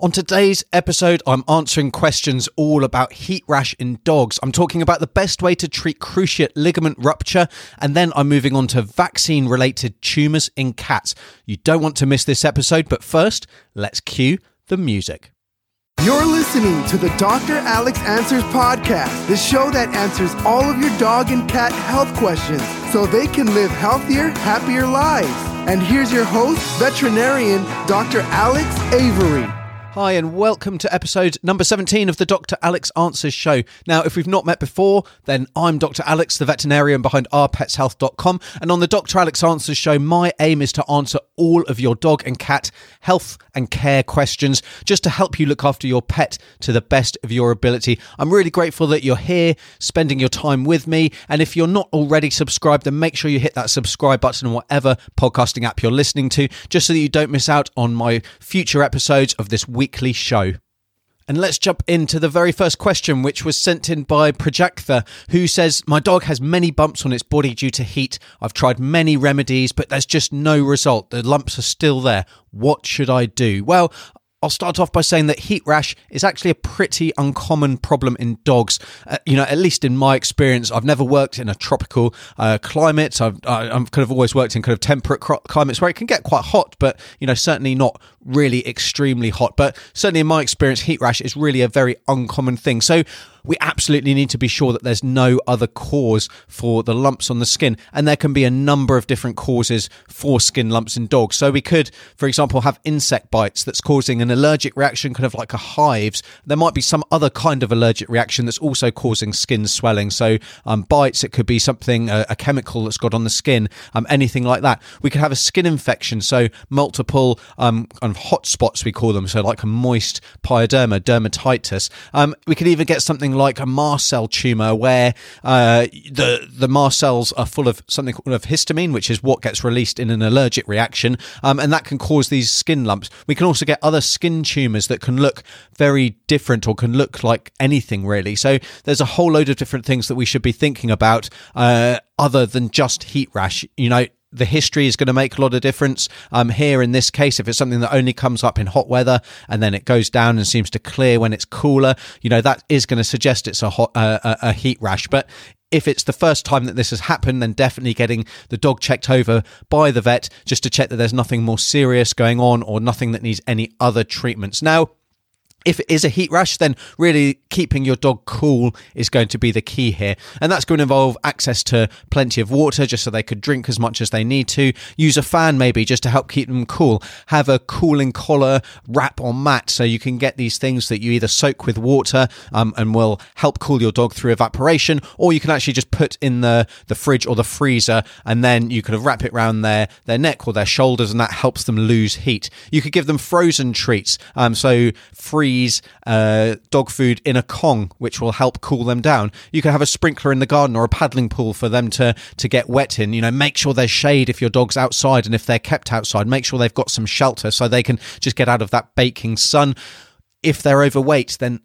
On today's episode, I'm answering questions all about heat rash in dogs. I'm talking about the best way to treat cruciate ligament rupture, and then I'm moving on to vaccine related tumours in cats. You don't want to miss this episode, but first, let's cue the music. You're listening to the Dr. Alex Answers podcast, the show that answers all of your dog and cat health questions so they can live healthier, happier lives. And here's your host, veterinarian Dr. Alex Avery. Hi, and welcome to episode number 17 of the Dr. Alex Answers Show. Now, if we've not met before, then I'm Dr. Alex, the veterinarian behind ourpetshealth.com. And on the Dr. Alex Answers Show, my aim is to answer all of your dog and cat health and care questions just to help you look after your pet to the best of your ability. I'm really grateful that you're here spending your time with me. And if you're not already subscribed, then make sure you hit that subscribe button on whatever podcasting app you're listening to, just so that you don't miss out on my future episodes of this weekly show. And let's jump into the very first question, which was sent in by Prajaktha, who says, My dog has many bumps on its body due to heat. I've tried many remedies, but there's just no result. The lumps are still there. What should I do? Well, I'll start off by saying that heat rash is actually a pretty uncommon problem in dogs. Uh, you know, at least in my experience, I've never worked in a tropical uh, climate. I've I've kind of always worked in kind of temperate climates where it can get quite hot, but you know, certainly not really extremely hot. But certainly in my experience, heat rash is really a very uncommon thing. So we absolutely need to be sure that there's no other cause for the lumps on the skin. And there can be a number of different causes for skin lumps in dogs. So we could, for example, have insect bites that's causing an allergic reaction, kind of like a hives. There might be some other kind of allergic reaction that's also causing skin swelling. So um, bites, it could be something, a, a, chemical that's got on the skin, um, anything like that. We could have a skin infection. So multiple um, kind of hot spots, we call them. So like a moist pyoderma, dermatitis. Um, we could even get something like a mast cell tumor where uh, the the mast cells are full of something called of histamine, which is what gets released in an allergic reaction, um, and that can cause these skin lumps. We can also get other skin tumors that can look very different or can look like anything really. So there's a whole load of different things that we should be thinking about. Uh, other than just heat rash, you know, the history is going to make a lot of difference. Um, here in this case, if it's something that only comes up in hot weather and then it goes down and seems to clear when it's cooler, you know that is going to suggest it's a hot uh, a, a heat rash. But if it's the first time that this has happened, then definitely getting the dog checked over by the vet just to check that there's nothing more serious going on or nothing that needs any other treatments. Now, if it is a heat rash, then really keeping your dog cool is going to be the key here. And that's going to involve access to plenty of water just so they could drink as much as they need to. Use a fan maybe just to help keep them cool. Have a cooling collar, wrap or mat so you can get these things that you either soak with water um, and will help cool your dog through evaporation, or you can actually just put in the, the fridge or the freezer and then you can wrap it around their, their neck or their shoulders and that helps them lose heat. You could give them frozen treats. Um, so free freeze uh, dog food in a Kong, which will help cool them down. You can have a sprinkler in the garden or a paddling pool for them to to get wet in. You know, make sure there's shade if your dog's outside, and if they're kept outside, make sure they've got some shelter so they can just get out of that baking sun. If they're overweight, then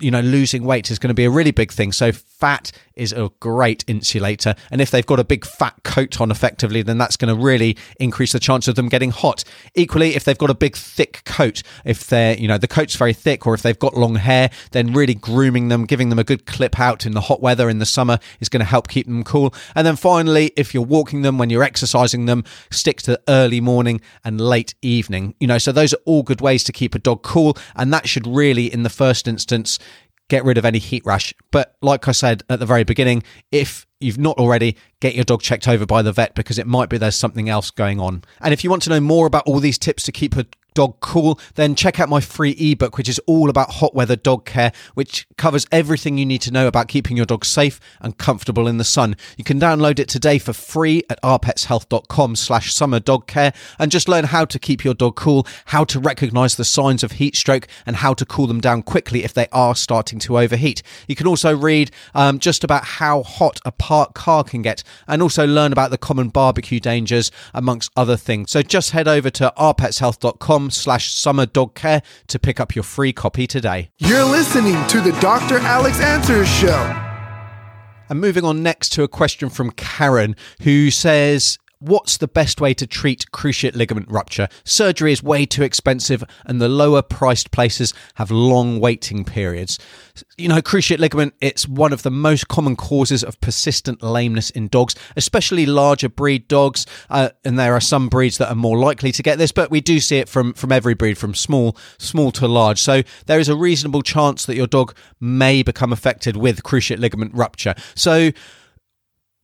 you know losing weight is going to be a really big thing so fat is a great insulator. And if they've got a big fat coat on effectively, then that's going to really increase the chance of them getting hot. Equally, if they've got a big thick coat, if they're, you know, the coat's very thick or if they've got long hair, then really grooming them, giving them a good clip out in the hot weather in the summer is going to help keep them cool. And then finally, if you're walking them, when you're exercising them, stick to early morning and late evening. You know, so those are all good ways to keep a dog cool. And that should really, in the first instance, get rid of any heat rash. But like I said at the very beginning, if you've not already, get your dog checked over by the vet because it might be there's something else going on. And if you want to know more about all these tips to keep a dog cool, then check out my free ebook, which is all about hot weather dog care, which covers everything you need to know about keeping your dog safe and comfortable in the sun. You can download it today for free at ourpetshealth.com slash summer dog care and just learn how to keep your dog cool, how to recognize the signs of heat stroke and how to cool them down quickly if they are starting to overheat. You can also read um, just about how hot a parked car can get and also learn about the common barbecue dangers amongst other things. So just head over to slash summer dog care to pick up your free copy today. You're listening to the Dr. Alex Answers Show. And moving on next to a question from Karen, who says, what's the best way to treat cruciate ligament rupture? Surgery is way too expensive, and the lower priced places have long waiting periods. You know, cruciate ligament, it's one of the most common causes of persistent lameness in dogs, especially larger breed dogs. Uh, and there are some breeds that are more likely to get this, but we do see it from, from every breed, from small, small to large. So there is a reasonable chance that your dog may become affected with cruciate ligament rupture. So,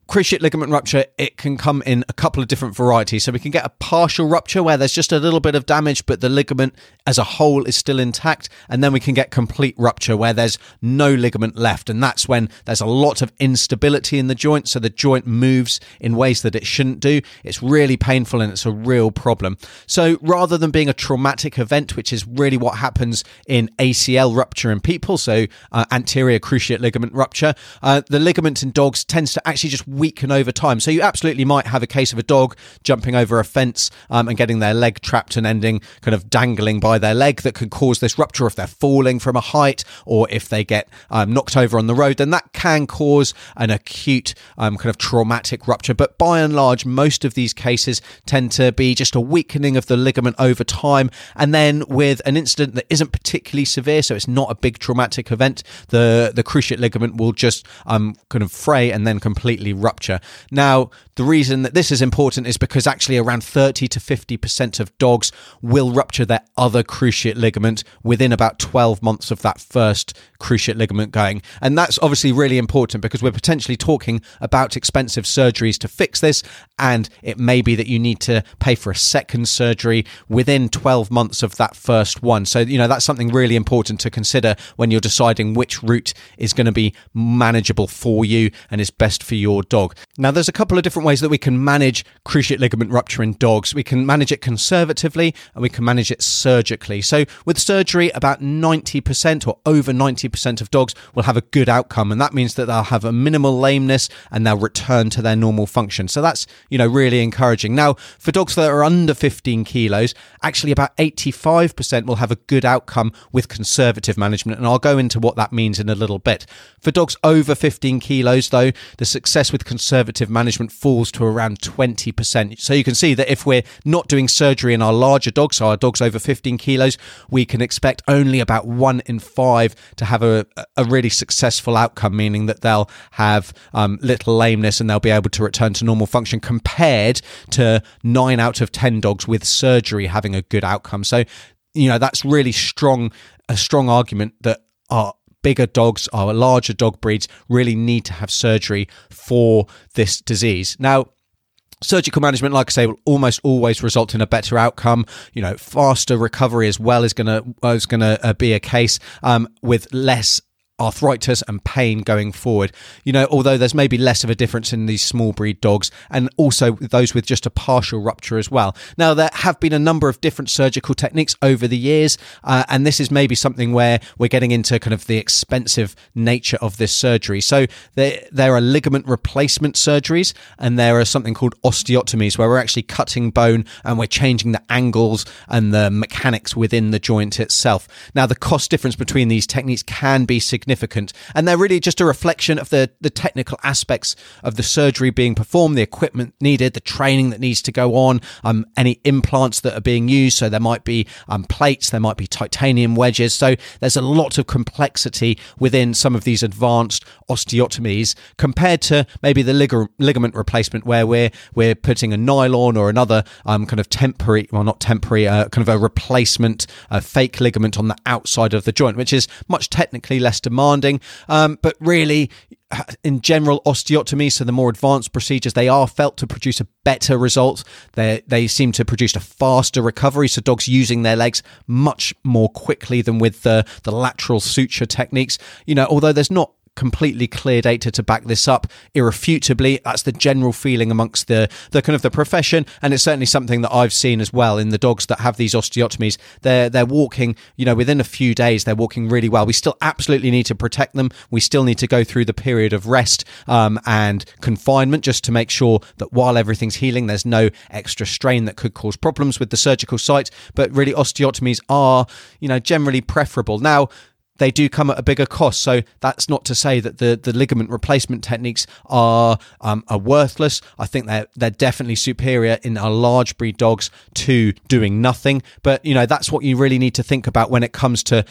cruciate ligament rupture, it can come in a couple of different varieties. So we can get a partial rupture where there's just a little bit of damage, but the ligament as a whole is still intact. And then we can get complete rupture where there's no ligament left. And that's when there's a lot of instability in the joint. So the joint moves in ways that it shouldn't do. It's really painful and it's a real problem. So rather than being a traumatic event, which is really what happens in ACL rupture in people, so uh, anterior cruciate ligament rupture, uh, the ligament in dogs tends to actually just weaken over time. So you absolutely might have a case of a dog jumping over a fence um, and getting their leg trapped and ending kind of dangling by their leg that could cause this rupture if they're falling from a height or if they get um, knocked over on the road. Then that can cause an acute um, kind of traumatic rupture. But by and large, most of these cases tend to be just a weakening of the ligament over time. And then with an incident that isn't particularly severe, so it's not a big traumatic event, the, the cruciate ligament will just um, kind of fray and then completely rupture. Now, the reason that this is important is because actually around 30 to 50% of dogs will rupture their other cruciate ligament within about 12 months of that first cruciate ligament going. And that's obviously really important because we're potentially talking about expensive surgeries to fix this. And it may be that you need to pay for a second surgery within 12 months of that first one. So, you know, that's something really important to consider when you're deciding which route is going to be manageable for you and is best for your dog. Now, there's a couple of different ways that we can manage cruciate ligament rupture in dogs. We can manage it conservatively and we can manage it surgically. So, with surgery, about 90% or over 90% of dogs will have a good outcome, and that means that they'll have a minimal lameness and they'll return to their normal function. So, that's you know really encouraging. Now, for dogs that are under 15 kilos, actually about 85% will have a good outcome with conservative management, and I'll go into what that means in a little bit. For dogs over 15 kilos, though, the success with conservative management falls to around 20%. So you can see that if we're not doing surgery in our larger dogs, so our dogs over 15 kilos, we can expect only about one in five to have a, a really successful outcome, meaning that they'll have um, little lameness and they'll be able to return to normal function compared to nine out of 10 dogs with surgery having a good outcome. So, you know, that's really strong, a strong argument that our bigger dogs, our larger dog breeds really need to have surgery for this disease. Now, surgical management like i say will almost always result in a better outcome. You know faster recovery as well is going to is going to uh, be a case um, with less arthritis and pain going forward. You know, although there's maybe less of a difference in these small breed dogs and also those with just a partial rupture as well. Now, there have been a number of different surgical techniques over the years, uh, and this is maybe something where we're getting into kind of the expensive nature of this surgery. So there, there are ligament replacement surgeries and there are something called osteotomies where we're actually cutting bone and we're changing the angles and the mechanics within the joint itself. Now, the cost difference between these techniques can be significant significant. And they're really just a reflection of the, the technical aspects of the surgery being performed, the equipment needed, the training that needs to go on, um, any implants that are being used. So there might be um, plates, there might be titanium wedges. So there's a lot of complexity within some of these advanced osteotomies compared to maybe the lig- ligament replacement where we're, we're putting a nylon or another um, kind of temporary, well, not temporary, uh, kind of a replacement, a fake ligament on the outside of the joint, which is much technically less demanding. Um, but really, in general, osteotomy, so the more advanced procedures, they are felt to produce a better result. They they seem to produce a faster recovery. So dogs using their legs much more quickly than with the the lateral suture techniques. You know, although there's not completely clear data to back this up irrefutably. That's the general feeling amongst the the kind of the profession. And it's certainly something that I've seen as well in the dogs that have these osteotomies. They're they're walking you know within a few days they're walking really well. We still absolutely need to protect them. We still need to go through the period of rest um, and confinement just to make sure that while everything's healing there's no extra strain that could cause problems with the surgical site. But really osteotomies are you know generally preferable. Now they do come at a bigger cost. So that's not to say that the, the ligament replacement techniques are um, are worthless. I think they're they're definitely superior in our large breed dogs to doing nothing. But you know that's what you really need to think about when it comes to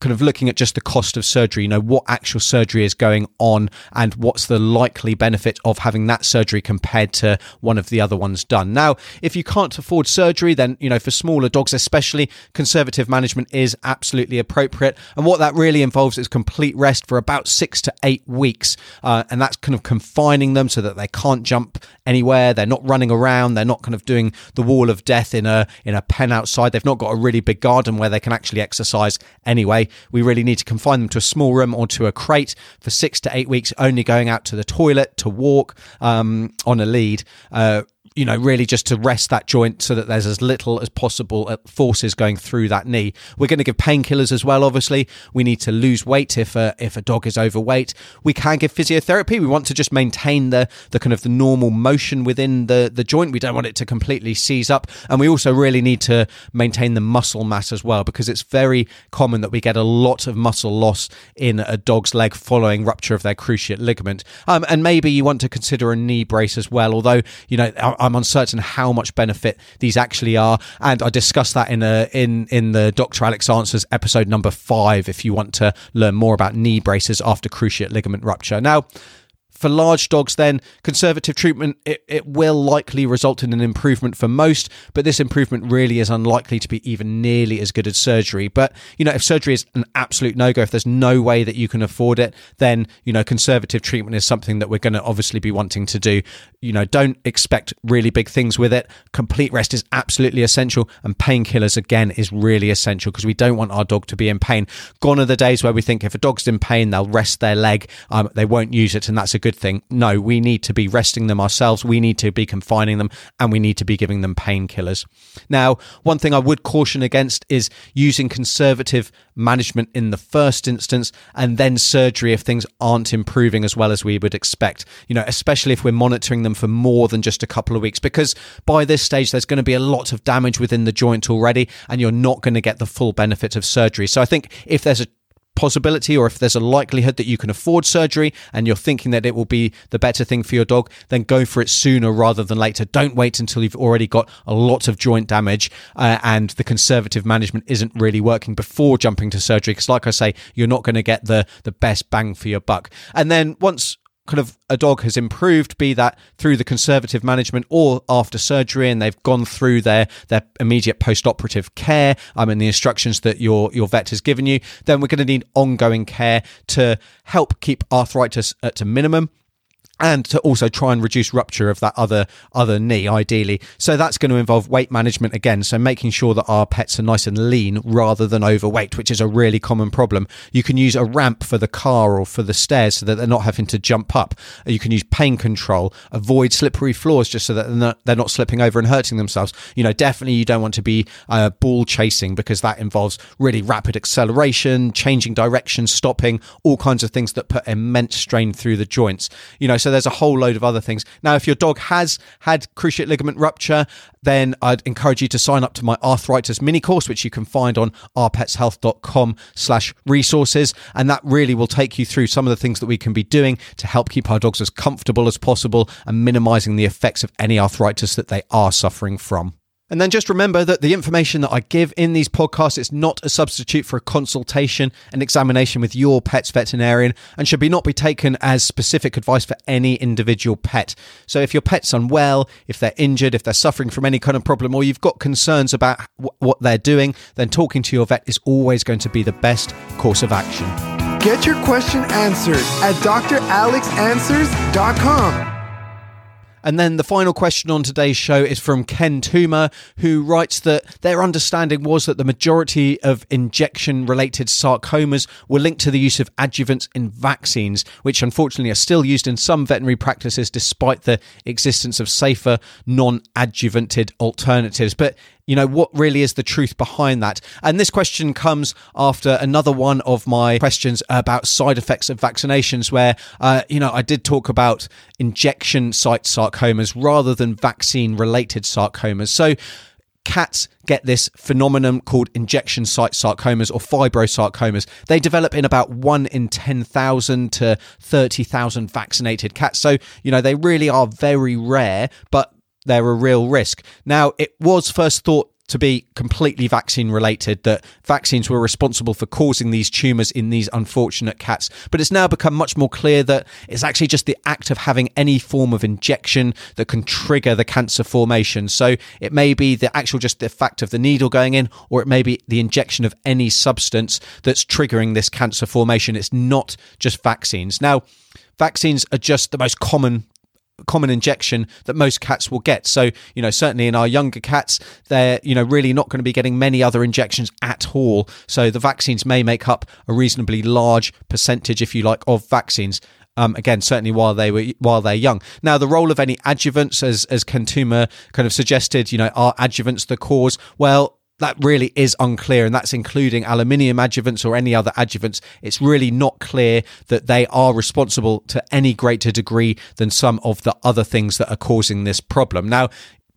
kind of looking at just the cost of surgery, you know, what actual surgery is going on and what's the likely benefit of having that surgery compared to one of the other ones done. Now, if you can't afford surgery, then, you know, for smaller dogs especially, conservative management is absolutely appropriate. And what that really involves is complete rest for about six to eight weeks. Uh, and that's kind of confining them so that they can't jump anywhere. They're not running around. They're not kind of doing the wall of death in a, in a pen outside. They've not got a really big garden where they can actually exercise anyway we really need to confine them to a small room or to a crate for six to eight weeks, only going out to the toilet to walk um, on a lead. Uh, you know, really just to rest that joint so that there's as little as possible uh, forces going through that knee. We're going to give painkillers as well. Obviously, we need to lose weight if a if a dog is overweight. We can give physiotherapy. We want to just maintain the the kind of the normal motion within the the joint. We don't want it to completely seize up, and we also really need to maintain the muscle mass as well because it's very common that we get a lot of muscle loss in a dog's leg following rupture of their cruciate ligament. Um, and maybe you want to consider a knee brace as well. Although you know. I'm uncertain how much benefit these actually are, and I discussed that in a in in the Dr. Alex Answers episode number five. If you want to learn more about knee braces after cruciate ligament rupture, now for large dogs, then conservative treatment it, it will likely result in an improvement for most, but this improvement really is unlikely to be even nearly as good as surgery. But you know, if surgery is an absolute no go, if there's no way that you can afford it, then you know, conservative treatment is something that we're going to obviously be wanting to do. You know, don't expect really big things with it. Complete rest is absolutely essential, and painkillers again is really essential because we don't want our dog to be in pain. Gone are the days where we think if a dog's in pain, they'll rest their leg, um, they won't use it, and that's a good good thing. No, we need to be resting them ourselves. We need to be confining them and we need to be giving them painkillers. Now, one thing I would caution against is using conservative management in the first instance and then surgery if things aren't improving as well as we would expect. You know, especially if we're monitoring them for more than just a couple of weeks, because by this stage, there's going to be a lot of damage within the joint already and you're not going to get the full benefit of surgery. So I think if there's a possibility or if there's a likelihood that you can afford surgery and you're thinking that it will be the better thing for your dog, then go for it sooner rather than later. Don't wait until you've already got a lot of joint damage uh, and the conservative management isn't really working before jumping to surgery. Because, like I say, you're not going to get the the best bang for your buck. And then once kind of a dog has improved, be that through the conservative management or after surgery, and they've gone through their their immediate post-operative care, I mean the instructions that your your vet has given you, then we're going to need ongoing care to help keep arthritis at a minimum and to also try and reduce rupture of that other other knee ideally. So that's going to involve weight management again. So making sure that our pets are nice and lean rather than overweight which is a really common problem. You can use a ramp for the car or for the stairs so that they're not having to jump up. You can use pain control. Avoid slippery floors just so that they're not, they're not slipping over and hurting themselves. You know definitely you don't want to be uh, ball chasing because that involves really rapid acceleration changing direction stopping all kinds of things that put immense strain through the joints. You know so so there's a whole load of other things. Now, if your dog has had cruciate ligament rupture, then I'd encourage you to sign up to my arthritis mini course, which you can find on ourpetshealth.com slash resources. And that really will take you through some of the things that we can be doing to help keep our dogs as comfortable as possible and minimizing the effects of any arthritis that they are suffering from. And then just remember that the information that I give in these podcasts is not a substitute for a consultation and examination with your pet's veterinarian and should be not be taken as specific advice for any individual pet. So if your pet's unwell, if they're injured, if they're suffering from any kind of problem or you've got concerns about what they're doing, then talking to your vet is always going to be the best course of action. Get your question answered at dralexanswers.com. And then the final question on today's show is from Ken Toomer, who writes that their understanding was that the majority of injection related sarcomas were linked to the use of adjuvants in vaccines, which unfortunately are still used in some veterinary practices despite the existence of safer non adjuvanted alternatives. But you know, what really is the truth behind that? And this question comes after another one of my questions about side effects of vaccinations, where, uh, you know, I did talk about injection site sarcomas rather than vaccine related sarcomas. So, cats get this phenomenon called injection site sarcomas or fibrosarcomas. They develop in about 1 in 10,000 to 30,000 vaccinated cats. So, you know, they really are very rare, but they're a real risk. Now, it was first thought to be completely vaccine related, that vaccines were responsible for causing these tumours in these unfortunate cats. But it's now become much more clear that it's actually just the act of having any form of injection that can trigger the cancer formation. So it may be the actual just the fact of the needle going in, or it may be the injection of any substance that's triggering this cancer formation. It's not just vaccines. Now, vaccines are just the most common common injection that most cats will get. So, you know, certainly in our younger cats, they're, you know, really not going to be getting many other injections at all. So the vaccines may make up a reasonably large percentage, if you like, of vaccines. Um, again, certainly while they were while they're young. Now, the role of any adjuvants, as as Toomer kind of suggested, you know, are adjuvants the cause? Well, that really is unclear, and that's including aluminium adjuvants or any other adjuvants. It's really not clear that they are responsible to any greater degree than some of the other things that are causing this problem. Now,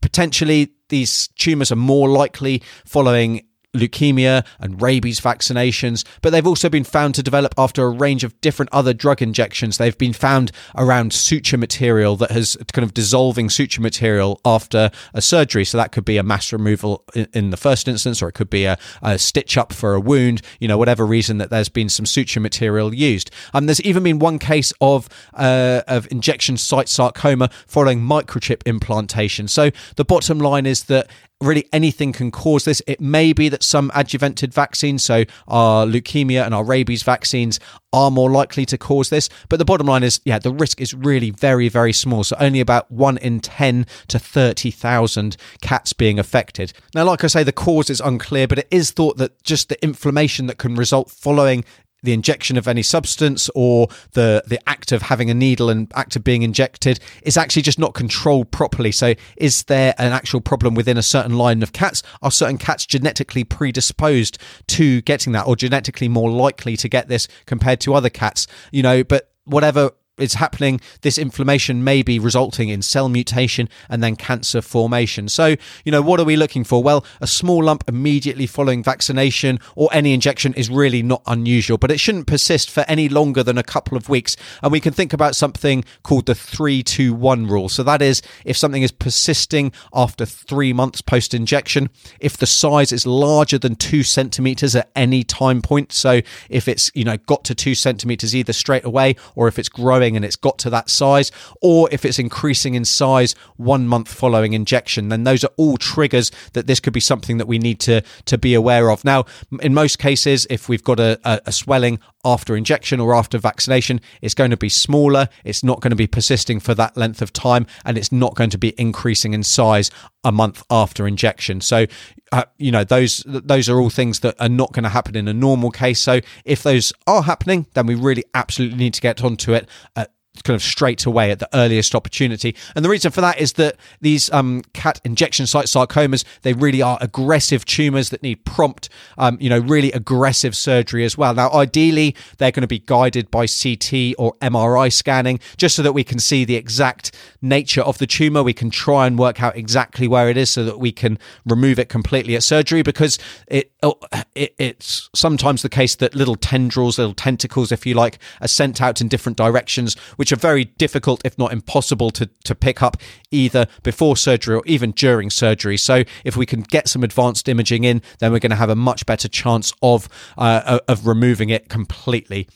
potentially these tumours are more likely following leukemia and rabies vaccinations, but they've also been found to develop after a range of different other drug injections. They've been found around suture material that has kind of dissolving suture material after a surgery. So that could be a mass removal in, the first instance, or it could be a, a, stitch up for a wound, you know, whatever reason that there's been some suture material used. And um, there's even been one case of, uh, of injection site sarcoma following microchip implantation. So the bottom line is that really anything can cause this. It may be that some adjuvanted vaccines, so our leukemia and our rabies vaccines, are more likely to cause this. But the bottom line is, yeah, the risk is really very, very small. So only about one in 10 to 30,000 cats being affected. Now, like I say, the cause is unclear, but it is thought that just the inflammation that can result following the injection of any substance or the the act of having a needle and act of being injected is actually just not controlled properly. So is there an actual problem within a certain line of cats? Are certain cats genetically predisposed to getting that or genetically more likely to get this compared to other cats? You know, but whatever is happening, this inflammation may be resulting in cell mutation and then cancer formation. So, you know, what are we looking for? Well, a small lump immediately following vaccination or any injection is really not unusual, but it shouldn't persist for any longer than a couple of weeks. And we can think about something called the 321 rule. So that is if something is persisting after three months post injection, if the size is larger than two centimeters at any time point. So if it's, you know, got to two centimeters either straight away or if it's growing growing and it's got to that size, or if it's increasing in size one month following injection, then those are all triggers that this could be something that we need to to be aware of. Now, in most cases, if we've got a, a, a swelling after injection or after vaccination, it's going to be smaller, it's not going to be persisting for that length of time, and it's not going to be increasing in size a month after injection. So, uh, you know, those those are all things that are not going to happen in a normal case. So, if those are happening, then we really absolutely need to get onto it. Uh, kind of straight away at the earliest opportunity. And the reason for that is that these um, cat injection site sarcomas, they really are aggressive tumors that need prompt, um, you know, really aggressive surgery as well. Now, ideally, they're going to be guided by CT or MRI scanning just so that we can see the exact nature of the tumor. We can try and work out exactly where it is so that we can remove it completely at surgery because it, oh, it it's sometimes the case that little tendrils, little tentacles, if you like, are sent out in different directions which are very difficult, if not impossible, to, to pick up either before surgery or even during surgery. So, if we can get some advanced imaging in, then we're going to have a much better chance of uh, of removing it completely.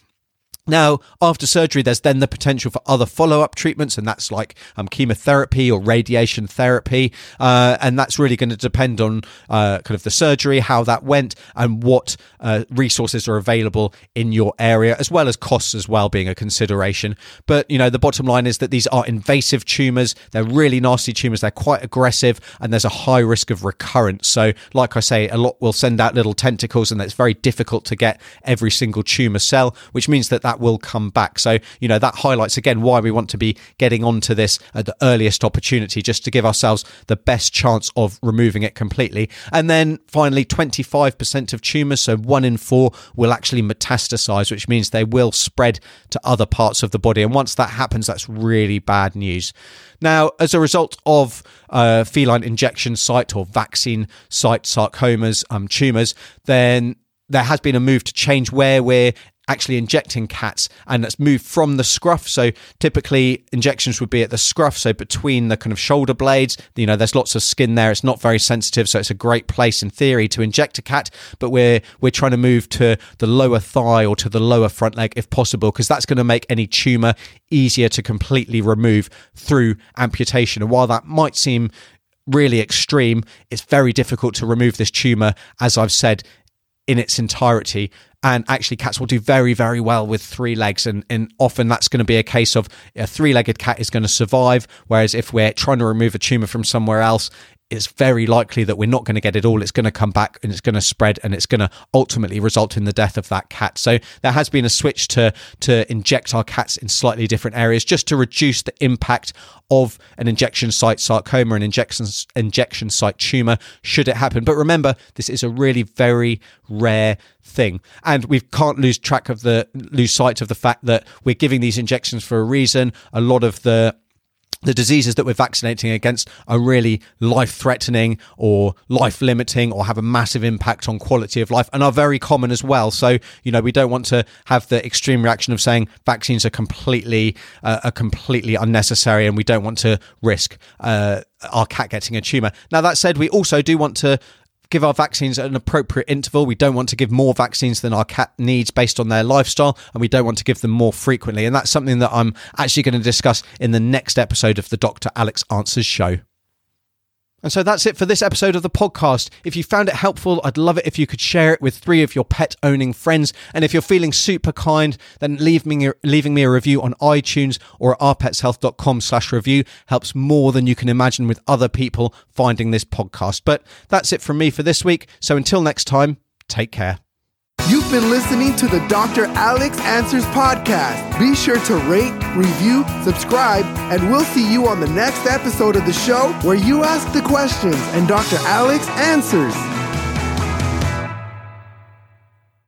Now, after surgery, there's then the potential for other follow up treatments, and that's like um, chemotherapy or radiation therapy. Uh, and that's really going to depend on uh, kind of the surgery, how that went, and what uh, resources are available in your area, as well as costs as well being a consideration. But, you know, the bottom line is that these are invasive tumors. They're really nasty tumors. They're quite aggressive, and there's a high risk of recurrence. So, like I say, a lot will send out little tentacles, and it's very difficult to get every single tumor cell, which means that that that will come back. So, you know, that highlights again why we want to be getting onto this at the earliest opportunity just to give ourselves the best chance of removing it completely. And then finally, 25% of tumours, so one in four, will actually metastasize, which means they will spread to other parts of the body. And once that happens, that's really bad news. Now, as a result of uh, feline injection site or vaccine site sarcomas, um, tumours, then there has been a move to change where we're actually injecting cats and that's moved from the scruff. So typically injections would be at the scruff so between the kind of shoulder blades. You know there's lots of skin there. It's not very sensitive so it's a great place in theory to inject a cat but we're we're trying to move to the lower thigh or to the lower front leg if possible because that's going to make any tumor easier to completely remove through amputation. And while that might seem really extreme it's very difficult to remove this tumor as i've said in its entirety. And actually, cats will do very, very well with three legs. And, and often that's going to be a case of a three legged cat is going to survive. Whereas if we're trying to remove a tumor from somewhere else, it's very likely that we're not going to get it all. It's going to come back and it's going to spread and it's going to ultimately result in the death of that cat. So there has been a switch to to inject our cats in slightly different areas just to reduce the impact of an injection site sarcoma and injection injection site tumor should it happen. But remember, this is a really very rare thing, and we can't lose track of the lose sight of the fact that we're giving these injections for a reason. A lot of the the diseases that we're vaccinating against are really life threatening or life limiting or have a massive impact on quality of life and are very common as well. So, you know, we don't want to have the extreme reaction of saying vaccines are completely, uh, are completely unnecessary and we don't want to risk, uh, our cat getting a tumor. Now, that said, we also do want to give our vaccines at an appropriate interval. We don't want to give more vaccines than our cat needs based on their lifestyle, and we don't want to give them more frequently. And that's something that I'm actually going to discuss in the next episode of the Dr. Alex Answers show. And so that's it for this episode of the podcast. If you found it helpful, I'd love it if you could share it with three of your pet owning friends. And if you're feeling super kind, then leave me, leaving me a review on iTunes or at ourpetshealth.com slash review helps more than you can imagine with other people finding this podcast. But that's it from me for this week. So until next time, take care. You've been listening to the Dr. Alex Answers podcast. Be sure to rate, review, subscribe, and we'll see you on the next episode of the show where you ask the questions and Dr. Alex answers.